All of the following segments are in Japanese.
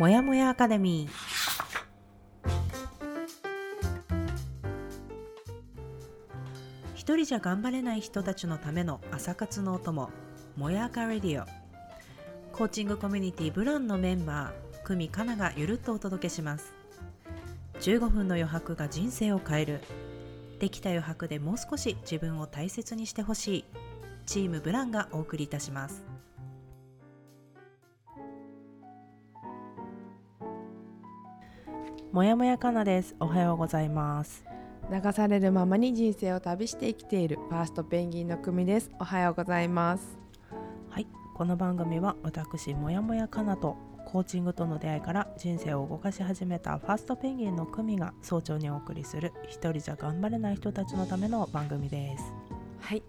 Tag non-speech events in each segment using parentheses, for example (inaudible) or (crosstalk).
もやもやアカデミー。一人じゃ頑張れない人たちのための朝活のお供もやかレディオ。コーチングコミュニティブランのメンバー久美かながゆるっとお届けします。15分の余白が人生を変える。できた余白でもう少し自分を大切にしてほしい。チームブランがお送りいたします。もやもやかなです。おはようございます。流されるままに人生を旅して生きているファーストペンギンの久美です。おはようございます。はい。この番組は私もやもやかなとコーチングとの出会いから人生を動かし始めたファーストペンギンの久美が早朝にお送りする一人じゃ頑張れない人たちのための番組です。はい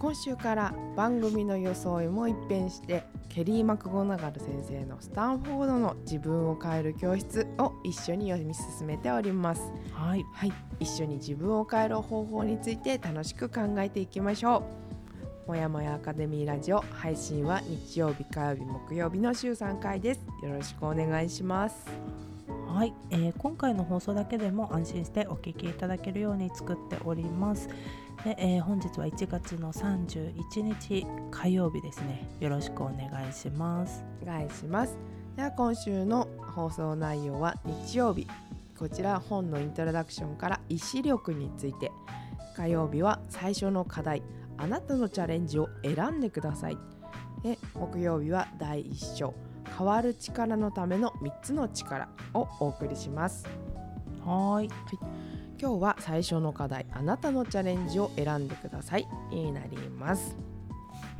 今週から番組の装いも一変してケリー・マクゴナガル先生のスタンフォードの自分を変える教室を一緒に読み進めております。はい。はい。一緒に自分を変える方法について楽しく考えていきましょう。もやもやアカデミーラジオ配信は日曜日火曜日木曜日の週3回です。よろしくお願いします。はい、えー今回の放送だけでも安心してお聞きいただけるように作っておりますで、えー本日は1月の31日火曜日ですね。よろしくお願いします。お願いします。では今週の放送内容は日曜日。こちら本のイントロダクションから意志力について。火曜日は最初の課題。あなたのチャレンジを選んでください。で木曜日は第1章。変わる力のための3つの力をお送りします。はーい今日は最初の課題あなたのチャレンジを選んでください。になります。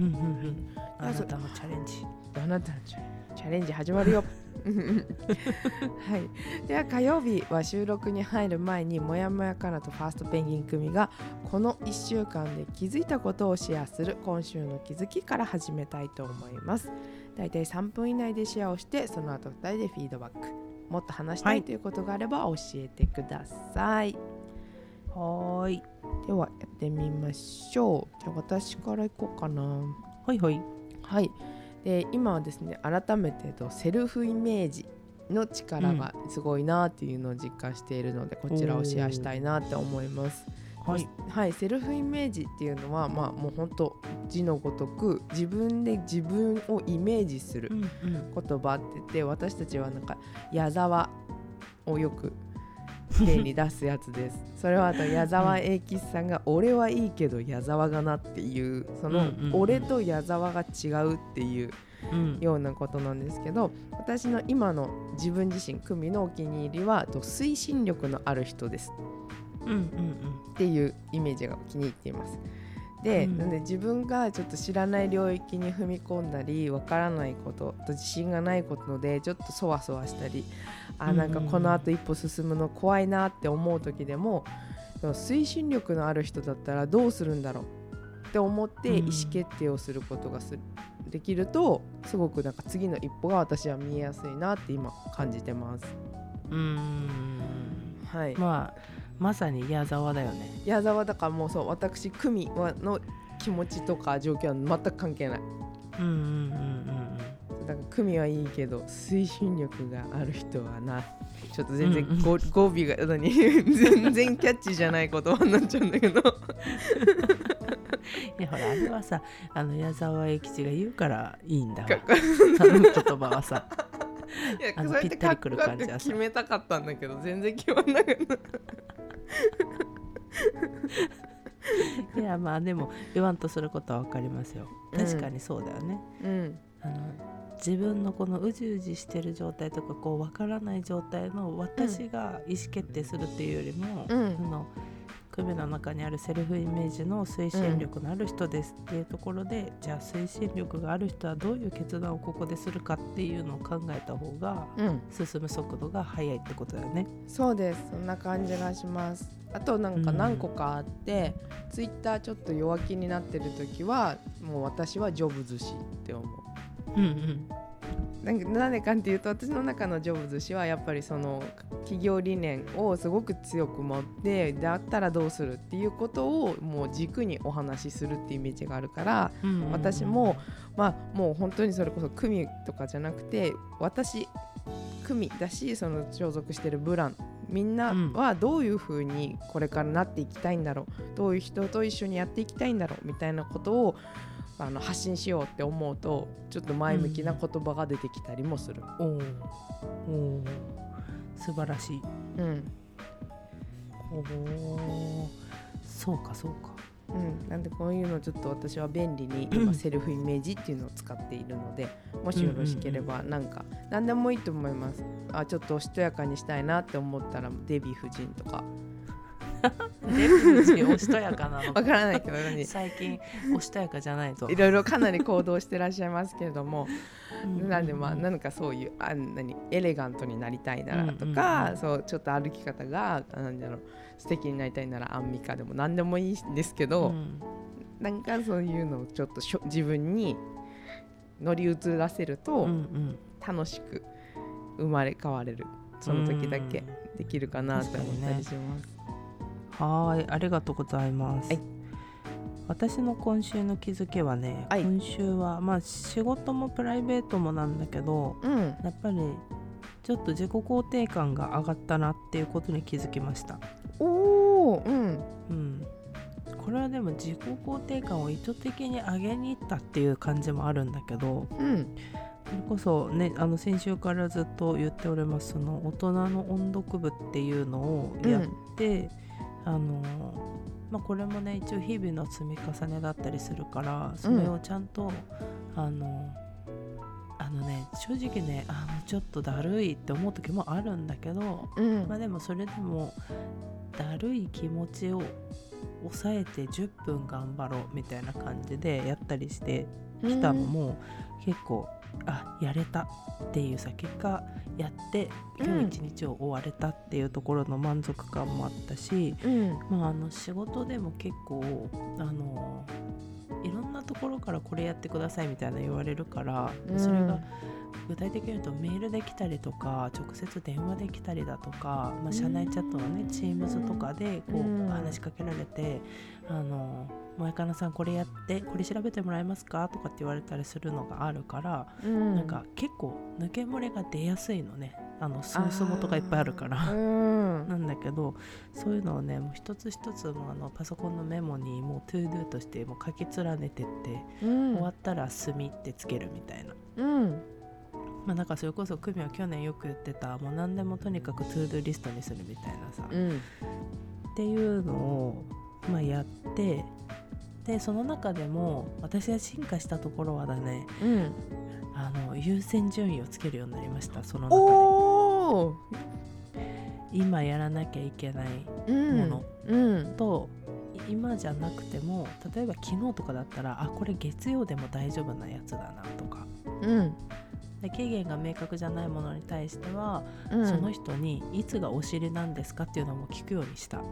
うんうんうん。あなたのチャレンジ。あなたのチャレンジチャレンジ始まるよ。(laughs) はい、では火曜日は収録に入る前にもやもやかなとファーストペンギン組がこの1週間で気づいたことをシェアする今週の気づきから始めたいと思います。だいたい3分以内でシェアをしてその後2人でフィードバック。もっと話したはいいということがあれば教えてください、はーい。ではやってみましょう。じゃあ私からいこうかな。ほいほい。はい、で今はですね改めてとセルフイメージの力がすごいなっていうのを実感しているので、こちらをシェアしたいなって思います。はい。はい、セルフイメージっていうのはまあもう本当字のごとく自分で自分をイメージするうんうん。言葉って言って私たちはなんか矢沢をよく例に出すやつです。それはあと矢沢永吉さんが「俺はいいけど矢沢がな」っていうそのうんうんうん「俺と矢沢が違う」っていううんようなことなんですけど私の今の自分自身久美のお気に入りはと推進力のある人ですうんうんっていうイメージが気に入っています。で,、うん。なんで自分がちょっと知らない領域に踏み込んだりわからないことと自信がないことでちょっとそわそわしたりあなんかこのあと一歩進むの怖いなって思う時でも推進力のある人だったらどうするんだろう？って思ってうん。意思決定をすることがするできるとすごくなんか次の一歩が私は見えやすいなって今感じてます。うん。はい、まあまさに矢沢だよね。矢沢だからもうそう私久美はの気持ちとか状況は全く関係ない。うんうんうんうんだから組はいいけど推進力がある人はな。ちょっと全然語,、語尾が何？(laughs) 全然キャッチーじゃない言葉になっちゃうんだけど。(laughs) いやほらあれはさあの矢沢永吉が言うからいいんだわ。かあの言葉はさ。いやあのそうやってかっこよぴったりくる感じはさ。く決めたかったんだけど全然決まんなかったいやまあでも言わんとすることは分かりますよ。確かにそうだよね、うん。あの自分のこのうじうじしてる状態とかこう分からない状態の私が意思決定するっていうよりも、うん。その首の中にあるセルフイメージの推進力のある人ですっていうところで、じゃあ推進力がある人はどういう決断をここでするかっていうのを考えた方がうん。進む速度が速いってことだよね。そうです。そんな感じがします。あとなんかうん。何個かあって、ツイッターちょっと弱気になってる時はもう私はジョブズ氏って思う。うんうんなんでかっていうと私の中のジョブズ氏はやっぱりその企業理念をすごく強く持ってだったらどうするっていうことをもう軸にお話しするっていうイメージがあるから私もまあもう本当にそれこそ組とかじゃなくて私組だしその所属してるブランみんなうん。はどういう風にこれからなっていきたいんだろうどういう人と一緒にやっていきたいんだろうみたいなことをあの発信しようって思うとちょっと前向きな言葉が出てきたりもする。おおお素晴らしい。うん。おおそうかそうか。うん、なんでこういうのちょっと私は便利に (clears throat) 今セルフイメージっていうのを使っているのでもしよろしければなんか何でもいいと思います。あちょっとおしとやかにしたいなって思ったらデヴィ夫人とか (laughs) デヴィ夫人おしとやかなのわからないけど何最近おしとやかじゃないと。いろいろかなり行動してらっしゃいますけれどもうなんでまあなんかそういうあ何エレガントになりたいならとか、うん。うんうんそうちょっと歩き方がなんだろう素敵になりたいならアンミカでも何でもいいんですけど、うん。なんかそういうのをちょっとしょ自分に乗り移らせると、うんうん。楽しく生まれ変われるその時だけできるかなって思ったりします。はーいありがとうございます、はい。私の今週の気づきはね、はい。今週はまあ仕事もプライベートもなんだけどうん、やっぱりちょっと自己肯定感が上がったなっていうことに気づきました。おお、うん、うん。これはでも自己肯定感を意図的に上げに行ったっていう感じもあるんだけどうん、それこそねあの先週からずっと言っておりますその大人の音読部っていうのをやって、あのまあこれもね一応日々の積み重ねだったりするからそれをちゃんと、あのあのね正直ねあのちょっとだるいって思う時もあるんだけどうん、まあでもそれでもだるい気持ちを抑えて10分頑張ろうみたいな感じでやったりしてきたのも結構あやれたっていうさ結果やって今日一日を終われたっていうところの満足感もあったし、うん、まあ、あの仕事でも結構あのいろんなところからこれやってくださいみたいな言われるから、うん。それが具体的に言うとメールで来たりとか直接電話で来たりだとか、まあ、社内チャットのね、Teams とかでこうん。う話しかけられて「あの萌かなさんこれやってこれ調べてもらえますか?」とかって言われたりするのがあるから、うん、なんか結構抜け漏れが出やすいのね。あのそもそもとかいっぱいあるから。うん、(laughs) なんだけどそういうのをねもう一つ一つもあのパソコンのメモにもう ToDo としてもう書き連ねてって、うん、終わったら「墨」ってつけるみたいな。うん、まあ、なんかそれこそ久美は去年よく言ってたもう何でもとにかく ToDo リストにするみたいなさ、うん、っていうのを、まあ、やってでその中でも私が進化したところはだねうん、あの優先順位をつけるようになりましたその中で。今やらなきゃいけないうん、もの。うん、と今じゃなくても例えば昨日とかだったらあこれ月曜でも大丈夫なやつだなとか。うん、で期限が明確じゃないものに対しては、うん、その人にいつがお尻なんですかっていうのも聞くようにした。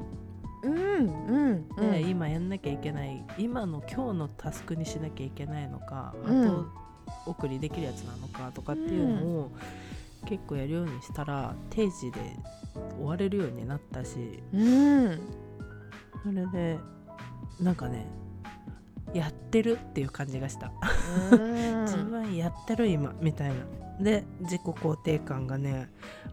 うん、うん、で、今やんなきゃいけない今の今日のタスクにしなきゃいけないのか、うん。後送りできるやつなのかとかっていうのを結構やるようにしたら定時で終われるようになったしうん、それでなんかねやってるっていう感じがした。うん、(laughs) 自分やってる今みたいなで自己肯定感がね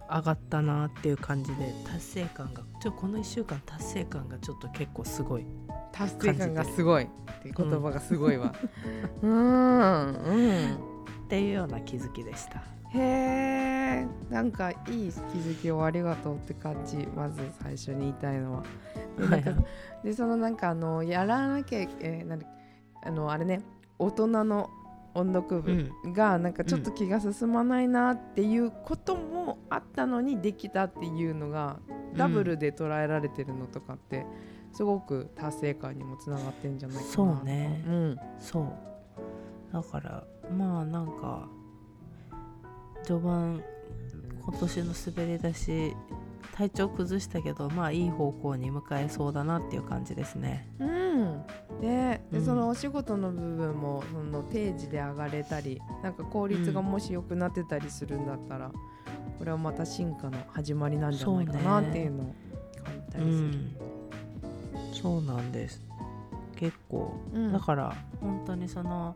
上がったなっていう感じで達成感がちょこの1週間達成感がちょっと結構すごい達成感がすごいって言葉がすごいわ。うん、うん。っていうような気づきでしたへえ、なんかいい気づきをありがとうって感じ。まず最初に言いたいのは。でそのなんかあのやらなきゃえーなんだあのあれね大人の音読部がなんかちょっと気が進まないなっていうこともあったのにできたっていうのがダブルで捉えられてるのとかってすごく達成感にもつながってんじゃないかなとそうね。うん。そう。だからまあなんか序盤今年の滑り出し体調崩したけどまあいい方向に向かえそうだなっていう感じですね。うん、でで、うん。そのお仕事の部分もその定時で上がれたりなんか効率がもし良くなってたりするんだったら、これはまた進化の始まりなんじゃないかなっていうのを感じたうりする。ん。そうなんです。結構。うん。だから本当にその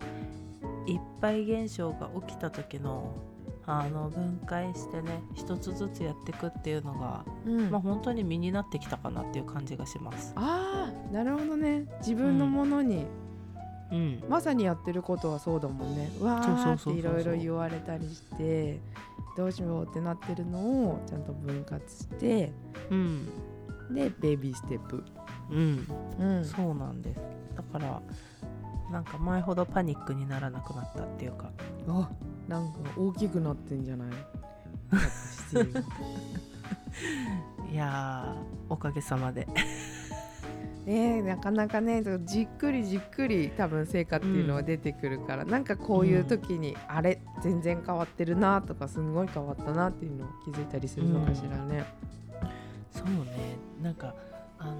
いっぱい現象が起きた時のあの分解してね一つずつやっていくっていうのが、うん。まあ本当に身になってきたかなっていう感じがします。あーなるほどね。自分のものに、うん、まさにやってることはそうだもんね。うわーっていろいろ言われたりしてどうしようってなってるのをちゃんと分割してうん、でベビーステップ、うん、うん、そうなんです。だからなんか前ほどパニックにならなくなったっていうか、あなんか大きくなってんじゃない？(laughs) いやーおかげさまで。ね (laughs) えなかなかねじっくりじっくり多分成果っていうのは出てくるから、なんかこういう時に、あれ全然変わってるなとかすんごい変わったなっていうのを気づいたりするのかしらね。そうね。なんかあの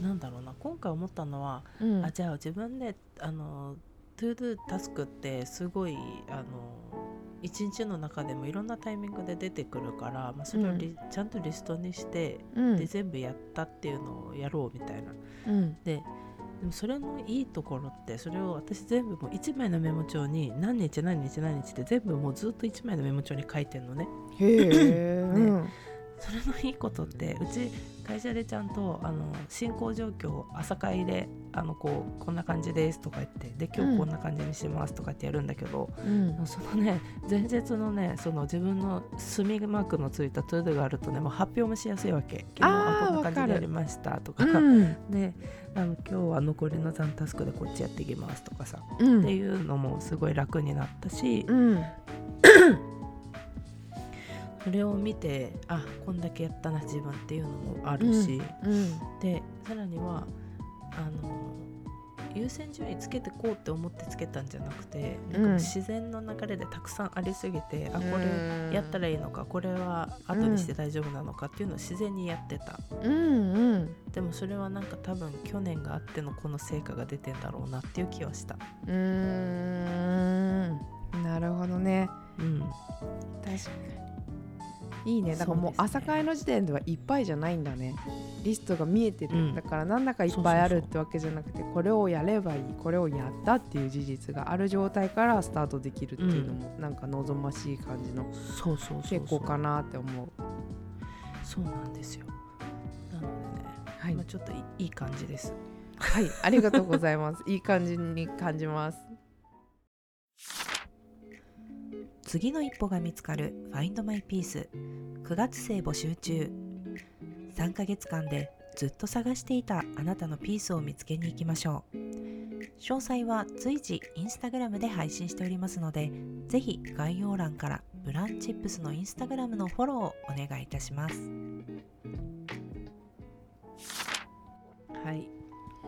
なんだろうな。今回思ったのは、うん。あじゃあ自分であのトゥードゥタスクってすごいあの一日の中でもいろんなタイミングで出てくるから、まあ、それをリ、ちゃんとリストにして、うん。で全部やったっていうのをやろうみたいな。うん。ででもそれのいいところってそれを私全部もう1枚のメモ帳に何日何日何日って全部もうずっと1枚のメモ帳に書いてんのね。へえ、(laughs) うん。それのいいことってうち会社でちゃんとあの進行状況を朝会であのこうこんな感じですとか言ってで今うん。日こんな感じにしますとかってやるんだけど、うん。そのね前日のねその自分の済マークのついた ToDo があるとねもう発表もしやすいわけ。今日はこんな感じでやりましたとか、うん。(laughs) であの今日は残りの残タスクでこっちやっていきますとかさ、うん。っていうのもすごい楽になったし、うん (laughs) それを見てあこんだけやったな自分っていうのもあるし、うんでさらにはあの優先順位つけてこうって思ってつけたんじゃなくて、なんか自然の流れでたくさんありすぎて、あこれやったらいいのかこれは後にして大丈夫なのかっていうのを自然にやってた、うんうん。でもそれはなんか多分去年があってのこの成果が出てんだろうなっていう気はした。うーん。なるほどね。うん、確かにいいね。だからもう朝会の時点ではいっぱいじゃないんだね。リストが見えてる、うん。だからなんだかいっぱいあるってわけじゃなくてこれをやればいいこれをやったっていう事実がある状態からスタートできるっていうのも、なんか望ましい感じの結構かなって思う。そうなんですよ。なのでね、はい。まあ、ちょっといい感じです。はい。ありがとうございます。いい感じに感じます次の一歩が見つかる Find My Peace 9月生募集中3ヶ月間でずっと探していたあなたのピースを見つけに行きましょう詳細は随時インスタグラムで配信しておりますのでぜひ概要欄からブランチップスのインスタグラムのフォローをお願いいたしますはい。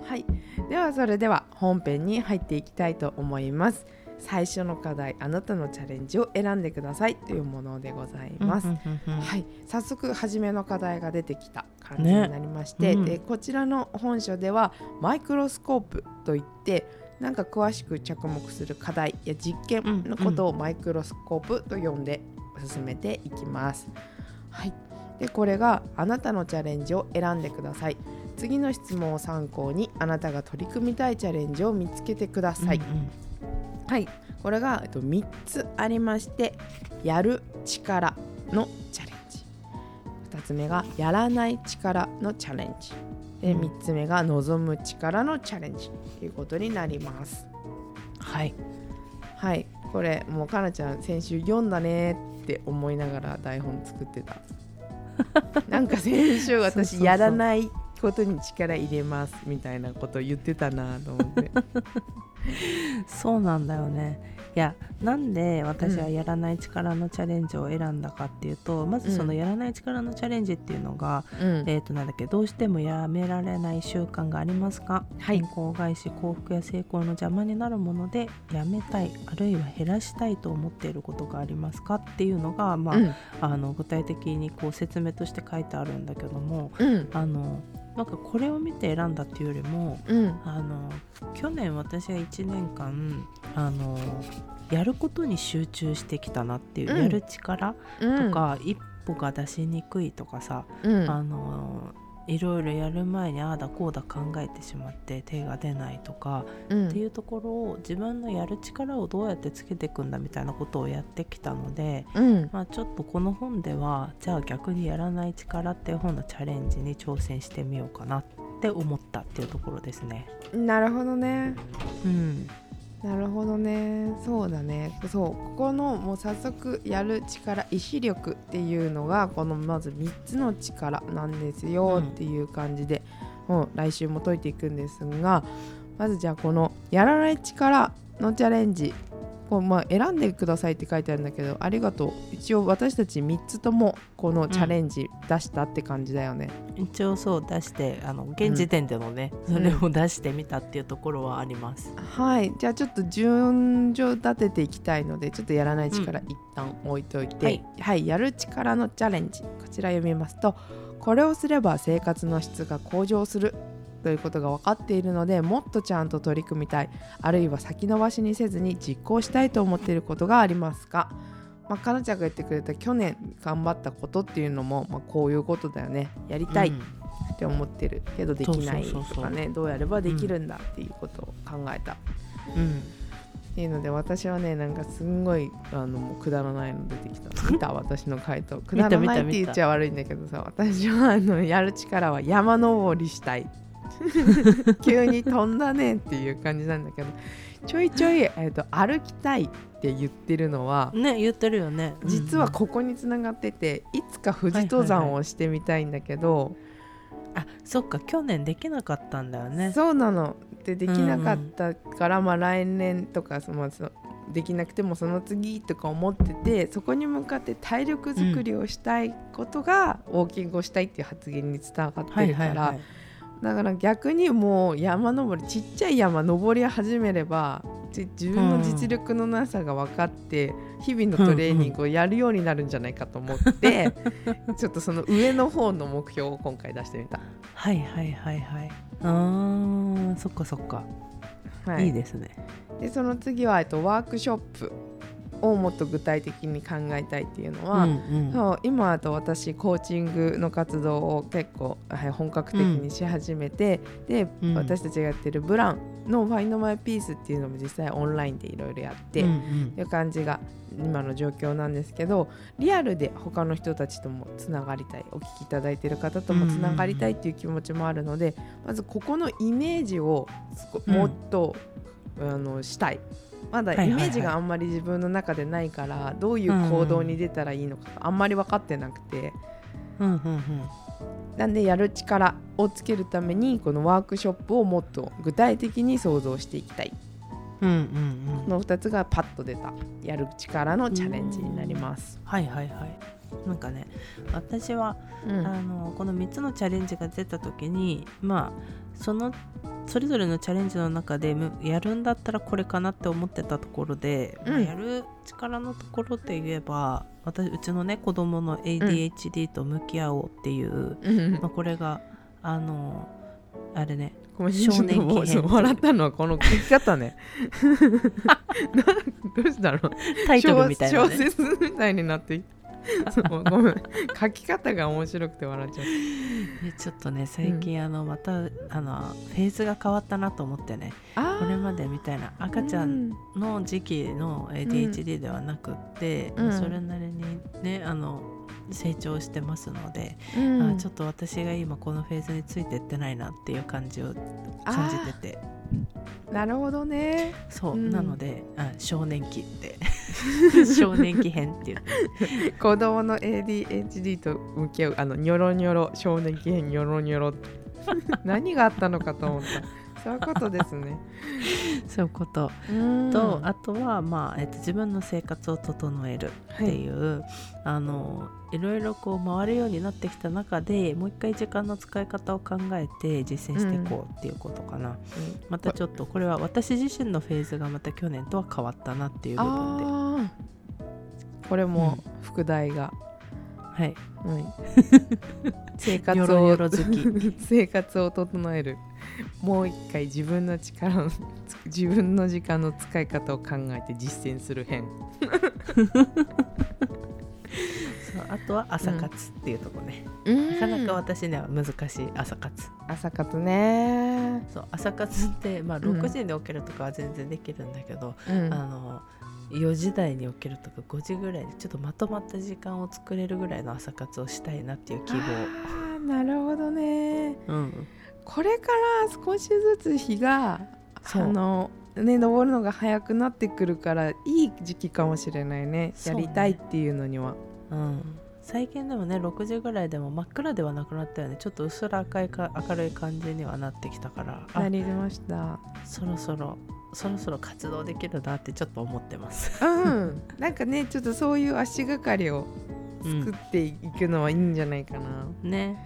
はい。ではそれでは本編に入っていきたいと思います。最初の課題あなたのチャレンジを選んでくださいというものでございます、はい、早速初めの課題が出てきた感じになりまして、ねうん。でこちらの本書ではマイクロスコープといってなんか詳しく着目する課題や実験のことをマイクロスコープと呼んで進めていきます。はい、でこれがあなたのチャレンジを選んでください。次の質問を参考にあなたが取り組みたいチャレンジを見つけてください。はい、これがえっと3つありましてやる力のチャレンジ。2つ目がやらない力のチャレンジ。でうん。3つ目が望む力のチャレンジ。ということになります。はい。はい。これもうかなちゃん先週読んだねって思いながら台本作ってた。(laughs) なんか先週私やらないことに力入れますみたいなこと言ってたなと思って (laughs) そうなんだよね。いやなんで私はやらない力のチャレンジを選んだかっていうと、まずそのやらない力のチャレンジっていうのが、うん。えー、となんだっけどうしてもやめられない習慣がありますか、はい。健康害し幸福や成功の邪魔になるものでやめたいあるいは減らしたいと思っていることがありますかっていうのが、まあうん。あの具体的にこう説明として書いてあるんだけどもうん。あのなんかこれを見て選んだっていうよりもうん。あの去年私は1年間あのやることに集中してきたなっていう、うん。やる力うん。とか、一歩が出しにくいとかさ、うん。あのいろいろやる前にああだこうだ考えてしまって手が出ないとか、うん。っていうところを自分のやる力をどうやってつけていくんだみたいなことをやってきたので、うん。まあ、ちょっとこの本ではじゃあ逆にやらない力っていう本のチャレンジに挑戦してみようかなって思ったっていうところですね。なるほどね。うん、なるほどね。そうだね。そう。ここのもう早速やる力意志力っていうのがこのまず3つの力なんですようん。っていう感じで、もう来週も解いていくんですがまずじゃあこのやらない力のチャレンジこうまあ選んでくださいって書いてあるんだけどありがとう。一応私たち3つともこのチャレンジ出したって感じだよね。一応そう出してあの現時点でのね、うん。それを出してみたっていうところはあります。はい。じゃあちょっと順序立てていきたいのでちょっとやらない力一旦置いといて、はい。はい、やる力のチャレンジ。こちら読みますとこれをすれば生活の質が向上するということが分かっているのでもっとちゃんと取り組みたい。あるいは先延ばしにせずに実行したいと思っていることがありますか？まあ、かなちゃんが言ってくれた去年頑張ったことっていうのも、まあ、こういうことだよね。やりたいうん。って思ってるけどできないとかねどうやればできるんだっていうことを考えた、うん。っていうので私はねなんかすんごいあのもうくだらないの出てきた。見た私の回答。(laughs) くだらないって言っちゃ悪いんだけどさ私はあのやる力は山登りしたい急に飛んだねっていう感じなんだけどちょいちょい、えー、と歩きたいって言ってるのはね言ってるよね。実はここにつながってていつか富士登山をしてみたいんだけど、あそっか去年できなかったんだよね。そうなの。でできなかったから、まあ来年とかそのそできなくてもその次とか思っててそこに向かって体力作りをしたいことがウォーキングをしたいっていう発言につながってるから、だから逆にもう山登りちっちゃい山登り始めればじ自分の実力のなさが分かって、日々のトレーニングをやるようになるんじゃないかと思って、(laughs) ちょっとその上の方の目標を今回出してみた。はいはいはいはい。あーそっかそっか、、はいいですね。でその次は、えっと、ワークショップをもっと具体的に考えたいっていうのは、うんうん。今だと私コーチングの活動を結構、はい、本格的にし始めて、で、うん。私たちがやってるブランの「ファインドマイピースっていうのも実際オンラインでいろいろやって、うんうっん。ていう感じが今の状況なんですけどリアルで他の人たちともつながりたいお聞きいただいている方ともつながりたいっていう気持ちもあるので、まずここのイメージをもっと、あのしたい。まだイメージがあんまり自分の中でないから、どういう行動に出たらいいのかあんまり分かってなくて。うんうんうん。なんでやる力をつけるためにこのワークショップをもっと具体的に想像していきたい。うんうんうん。この2つがパッと出たやる力のチャレンジになります。はいはいはい。なんかね私は、うん。あのこの3つのチャレンジが出た時にまあそのそれぞれのチャレンジの中でむやるんだったらこれかなって思ってたところで、まあうんやる力のところで言えば私うちのね子供の ADHD と向き合おうっていう、うん。まあ、これがあのあれね少年期編笑ったのはこの書き方ね。な (laughs) どうしたの？タイトルみたいな、小ね、説みたいになってい (laughs) そうごめん。書き方が面白くて笑っちゃうでちょっとね最近、あのまたあのフェーズが変わったなと思ってね。これまでみたいな。赤ちゃんの時期の ADHD ではなくって、うん。それなりにねあの成長してますので、うん。あちょっと私が今このフェーズについてってないなっていう感じを感じてて。なるほどね。そう、うん。なのであ少年期って (laughs) 少年期編っていう。子供の ADHD と向き合うあのニョロニョロ少年期編ニョロニョロ。(laughs) 何があったのかと思った。そういうことですね。(laughs) そういうこと。と、あとは、まあえっと、自分の生活を整えるっていう、あのいろいろこう回るようになってきた中でもう一回時間の使い方を考えて実践していこうっていうことかな、またちょっとこれは私自身のフェーズがまた去年とは変わったなっていう部分で、これも副題が、はい、はい (laughs) 生活よろよをろ好き。(laughs) 生活を整える。もう一回自分の力の自分の時間の使い方を考えて実践する編。そうあとは朝活っていうとこね、うん。なかなか私には難しい朝活。朝活ね。そう朝活って、まあ、うん。6時に起きるとかは全然できるんだけど、うん。あの4時台に起きるとか5時ぐらいでちょっとまとまった時間を作れるぐらいの朝活をしたいなっていう希望、あーなるほどね。うん、これから少しずつ日があのね昇るのが早くなってくるからいい時期かもしれないね。やりたいっていうのには。うん、最近でもね6時ぐらいでも真っ暗ではなくなったよね。ちょっとうっすら赤いか明るい感じにはなってきたから。あなりました。そろそろそろそろ活動できるなってちょっと思ってます。うん。なんかねちょっとそういう足がかりを作っていくのはいいんじゃないかな、ね、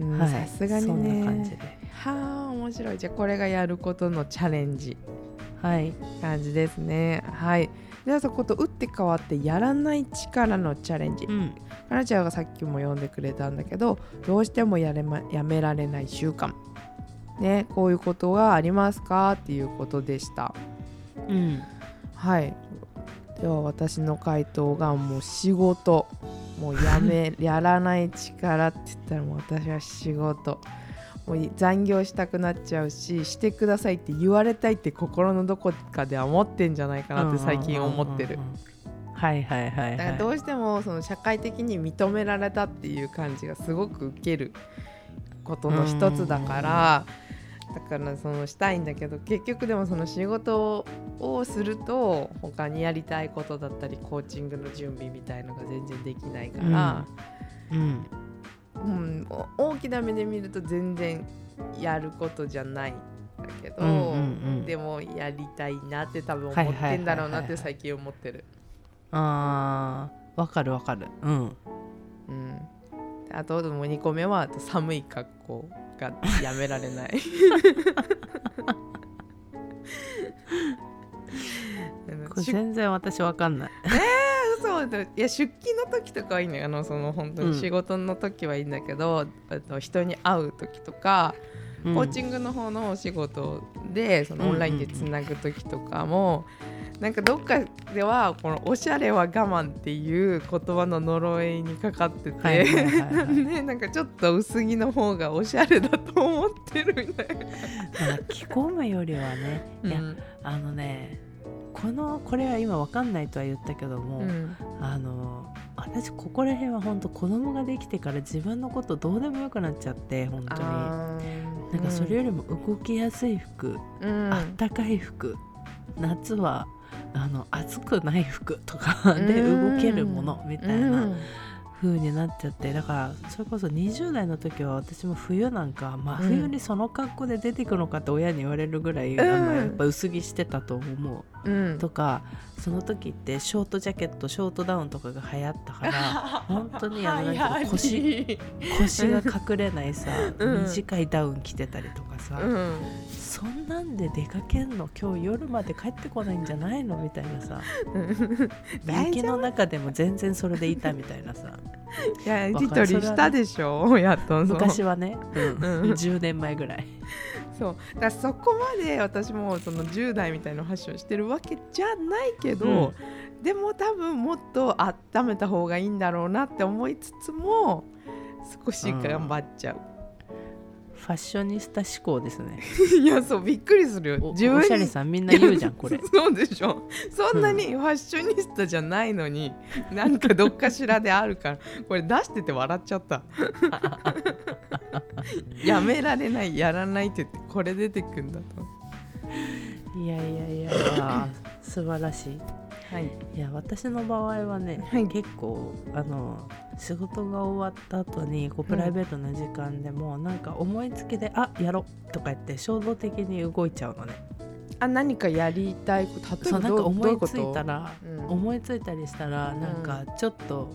うんはい、さすがにそんな感じねで。はあ面白い。じゃあこれがやることのチャレンジ。はい、感じですね。はい。ではそこと打って変わってやらない力のチャレンジ。うん、かなちゃんがさっきも読んでくれたんだけどどうしてもやれ、ま、やめられない習慣ねこういうことがありますか？っていうことでした。うん、はい。では私の回答がもう仕事。もうやめ (laughs) やらない力って言ったらもう私は仕事。もう残業したくなっちゃうししてくださいって言われたいって心のどこかでは思ってんじゃないかなって最近思ってるうんうん。うんうん。はいはいはいはい。だからどうしてもその社会的に認められたっていう感じがすごく受けることの一つだからだからそのしたいんだけど結局でもその仕事をすると他にやりたいことだったりコーチングの準備みたいのが全然できないから、うん、うんお大きな目で見ると全然やることじゃないんだけど、うんうんうんでもやりたいなって多分思ってんだろうなって最近思ってる。あーわかるわかる。うん。うん、あともう2個目はあと寒い格好がやめられない。(laughs) 全然私わかんない。そうだいや出勤の時とかはいいねあのその本当うん。に仕事の時はいいんだけど、あと人に会う時とか、コーチグ。ングの方のお仕事でそのオンラインでつなぐ時とかも、なんかどっかではこの「おしゃれは我慢」っていう言葉の呪いにかかってて、(laughs) ねなんかちょっと薄着の方がおしゃれだと思ってるみたいな。着込むよりはね、いやうんあのねこのこれは今わかんないとは言ったけども、うん。あの私ここら辺は本当子供ができてから自分のことどうでもよくなっちゃって本当に。なんかそれよりも動きやすい服、うん。あったかい服夏はあの暑くない服とかで動けるものみたいな風になっちゃってだからそれこそ20代の時は私も冬なんか真冬にその格好で出てくのかって親に言われるぐらい、あのやっぱ薄着してたと思う。うん。とかその時ってショートジャケットショートダウンとかが流行ったから (laughs) 本当にあのなんていうの腰腰が隠れないさ、うん。短いダウン着てたりとかさ、うん。そんなんで出かけんの？今日夜まで帰ってこないんじゃないの？みたいなさ。雪の中でも全然それでいたみたいなさ。いやわかる。自撮りしたでしょやっと。昔はね、うん。うん。10年前ぐらいそう。だからそこまで私もその10代みたいなファッションしてるわけじゃないけど、でも多分もっと温めた方がいいん。だろうなって思いつつも少し頑張っちゃう、ファッショニスタ思考ですね。(laughs) いやそうびっくりするよ。お自分に。おしゃれさんみんな言うじゃんこれ。(laughs) そうでしょ。そんなにファッショニスタじゃないのに、なんかどっかしらであるからこれ出してて笑っちゃった。(laughs) やめられないやらないってこれ出てくんだと。いやいやいや素晴らしいはい。いや私の場合はね、はい。結構あの仕事が終わった後にこうプライベートな時間でも、なんか思いつきで「あやろ」とか言って衝動的に動いちゃうのね。あ何かやりたいこと例えそうなんか思いついたらうん。思いついたりしたらなんかちょっと、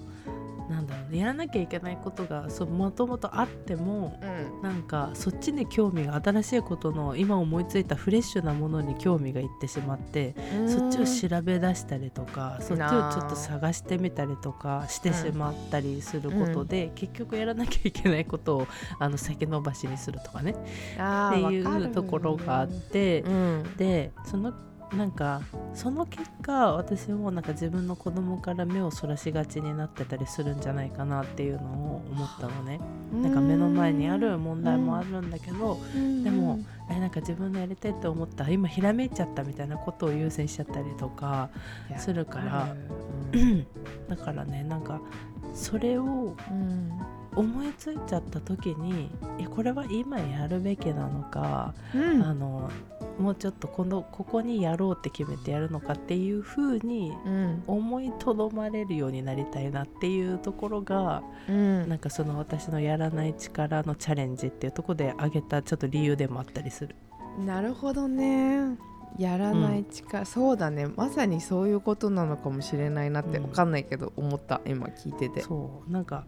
なんだろうね。やらなきゃいけないことがそうもともとあってもうん。なんかそっちに興味が新しいことの今思いついたフレッシュなものに興味がいってしまってそっちを調べ出したりとかそっちをちょっと探してみたりとかしてしまったりすることで、結局やらなきゃいけないことをあの先延ばしにするとかね。あっていうところがあってうん。でそのなんかその結果私もなんか自分の子供から目をそらしがちになってたりするんじゃないかなっていうのを思ったのね。なんか目の前にある問題もあるんだけど、でもえなんか自分のやりたいって思った今ひらめいちゃったみたいなことを優先しちゃったりとかするから、だからねなんかそれをうん。思いついちゃった時にえこれは今やるべきなのか、うん。あのもうちょっとこのここにやろうって決めてやるのかっていう風にうん。思いとどまれるようになりたいなっていうところがうん。なんかその私のやらない力のチャレンジっていうところで挙げたちょっと理由でもあったりする。なるほどね。やらない力、そうだね。まさにそういうことなのかもしれないなってうん。分かんないけど思った。今聞いてて、そう。なんか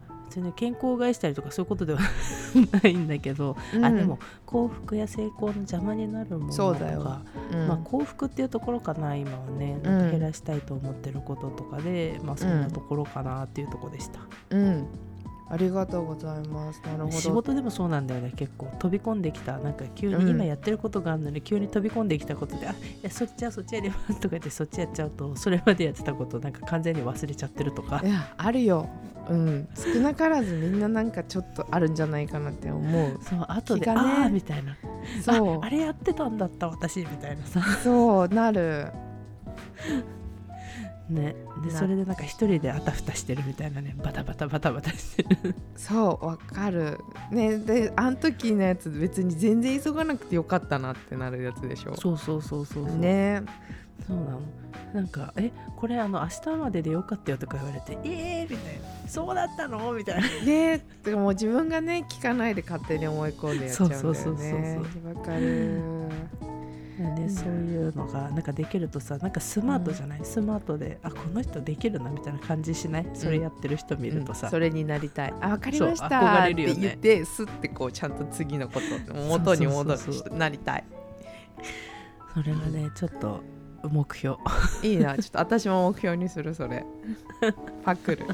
健康を害したりとかそういうことでは (laughs) ないんだけど、うん。あでも幸福や成功の邪魔になるものとか、うん。まあ、幸福っていうところかな今はねうん。なんか減らしたいと思ってることとかで、まあそんなところかなっていうところでした、うんありがとうございます。なるほど。仕事でもそうなんだよね。結構飛び込んできた。なんか急うんに今やってることがあるのに急に飛び込んできたことで、あいやそっちはそっちやりますとか言ってそっちやっちゃうとそれまでやってたことなんか完全に忘れちゃってるとか。いやあるよ。うん。少なからずみんななんかちょっとあるんじゃないかなって思う。そう後で、ね。ああみたいな。そう。ああれやってたんだった私みたいなさ。そうなるね。でなそれでなんか一人であたふたしてるみたいなね。バタバタバタバタしてる。そうわかる。ねであん時のやつ別に全然急がなくてよかったなってなるやつでしょ。そうそうそうそうそう。ね。そうなの。なんか「えこれあの明日まででよかったよ」とか言われて「えー!」みたいな「そうだったの?」みたいな。ねてかもう自分がね聞かないで勝手に思い込んでやっちゃうんだよね。そうそうそうそう。わかるね、そういうのがなんかできるとさなんかスマートじゃない、スマートであこの人できるなみたいな感じしない？それやってる人見るとさ、うん。それになりたい。あわかりました憧ってれるよね。言ってスッてこうちゃんと次のこと元に戻るそうそうそう。なりたい。それがねちょっと目標。いいな。ちょっと私も目標にするそれ。(laughs) パクる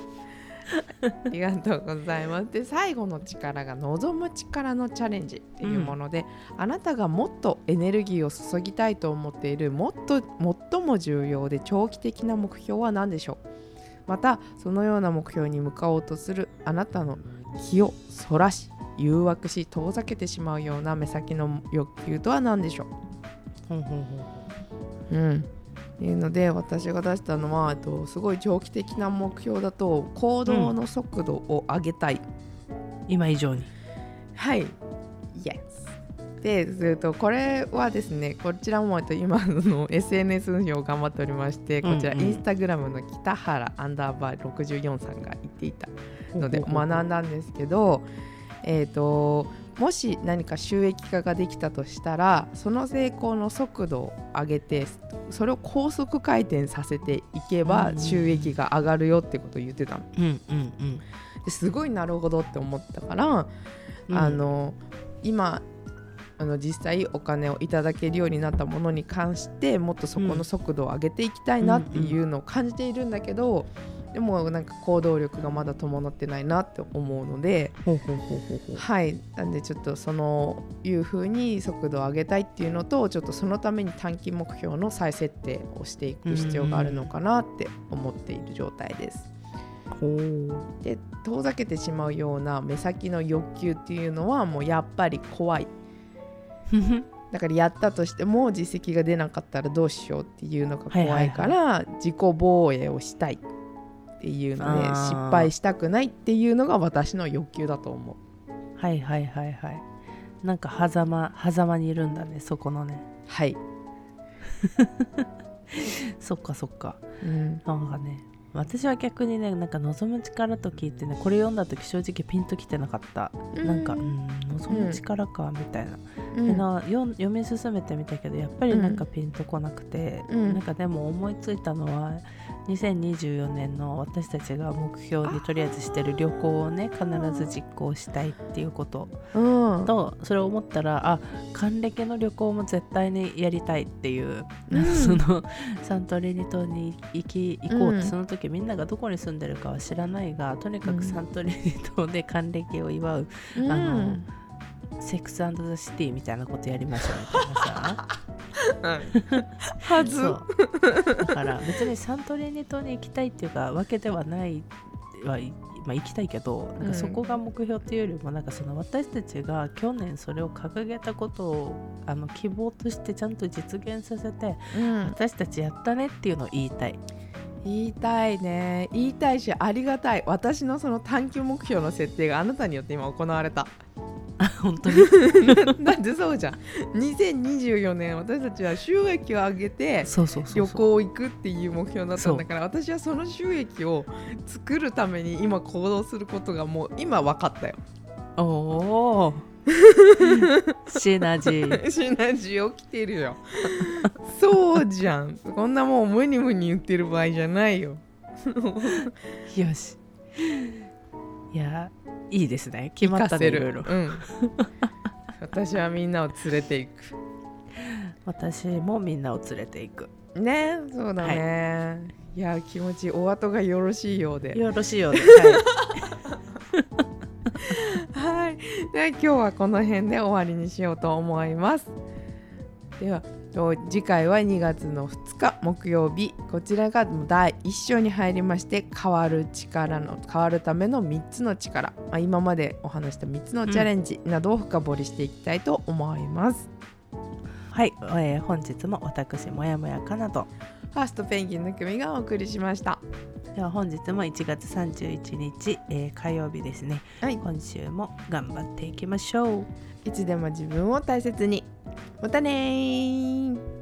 ありがとうございます。で最後の力が望む力のチャレンジっていうもので、あなたがもっとエネルギーを注ぎたいと思っているもっと最も重要で長期的な目標は何でしょう？またそのような目標に向かおうとするあなたの気をそらし誘惑し遠ざけてしまうような目先の欲求とは何でしょう？うん、いうので私が出したのはとすごい長期的な目標だと行動の速度を上げたい、今以上に。はい。Yes でずっとこれはですねこちらもえっと今の SNS 運用を頑張っておりましてこちらうん。うんインスタグラムの北原アンダーバー64さんが言っていたので学んだんですけど、えー、ともし何か収益化ができたとしたらその成功の速度を上げてそれを高速回転させていけうんうん。ば収益が上がるよってことを言ってたの。うんうんうん。ですごいなるほどって思ったから、うん。あの今あの実際お金をいただけるようになったものに関してもっとそこの速度を上げていきたいなっていうのを感じているんだけど、でもなんか行動力がまだ伴ってないなって思うのではい。なんでちょっとそのいう風に速度を上げたいっていうのとちょっとそのために短期目標の再設定をしていく必要があるのかなって思っている状態です。で遠ざけてしまうような目先の欲求っていうのはもうやっぱり怖い。(laughs) だからやったとしても実績が出なかったらどうしようっていうのが怖いから、自己防衛をしたいっていうので失敗したくないっていうのが私の欲求だと思う。はいはいはいはい。なんか狭間狭間にいるんだねそこのね。はい、(laughs) そっかそっか。うん、なんかね私は逆にねなんか望む力と聞いてねこれ読んだ時正直ピンときてなかった、なんかうん望む力かみたいな、うん。でな読み進めてみたけどやっぱりなんかピンとこなくて、うん。なんかでも思いついたのは2024年の私たちが目標にとりあえずしてる旅行をね必ず実行したいっていうこと。うん。とそれを思ったらあ還暦の旅行も絶対にやりたいっていう、うん。(laughs) そのサントリーニ島に行き行こうって、うん。その時みんながどこに住んでるかは知らないがとにかうん。くサントリーニ島で還暦を祝ううん。あのセックスザ・シティみたいなことやりましょうみたいなさ (laughs) はず。だから別にサントリーニ島に行きたいっていうかわけではないはいまあ、行きたいけどなんかそこが目標っていうよりもなんかその私たちが去年それを掲げたことをあの希望としてちゃんと実現させてうん、私たちやったねっていうのを言いたい。言いたいね。言いたいしありがたい。私のその短期目標の設定があなたによって今行われた。あ (laughs) 本当に。(laughs) だってそうじゃん。2024年私たちは収益を上げて旅行行くっていう目標だったんだから私はその収益を作るために今行動することがもう今分かったよ。おお (laughs) シナジー。シナジー起きてるよ。そうじゃん。こんなもう無に無に言ってる場合じゃないよ。よし。いやいいですね。決まったねいろいろ。うん。(laughs) 私はみんなを連れていく。私もみんなを連れていく。ねそうだね、い、や気持ちいいお後がよろしいようで。よろしいようで、はい。(laughs) で今日はこの辺で終わりにしようと思います。ではと次回は2月の2日木曜日。こちらが第1章に入りまして変わる力の変わるための3つの力、まあ、今までお話した3つのチャレンジなどを深掘りしていきたいと思います、はい、えー本日も私もやもやかなと。ファーストペンギンの組がお送りしました。では本日も1月31日、えー火曜日ですね。はい。今週も頑張っていきましょう。いつでも自分を大切にまたね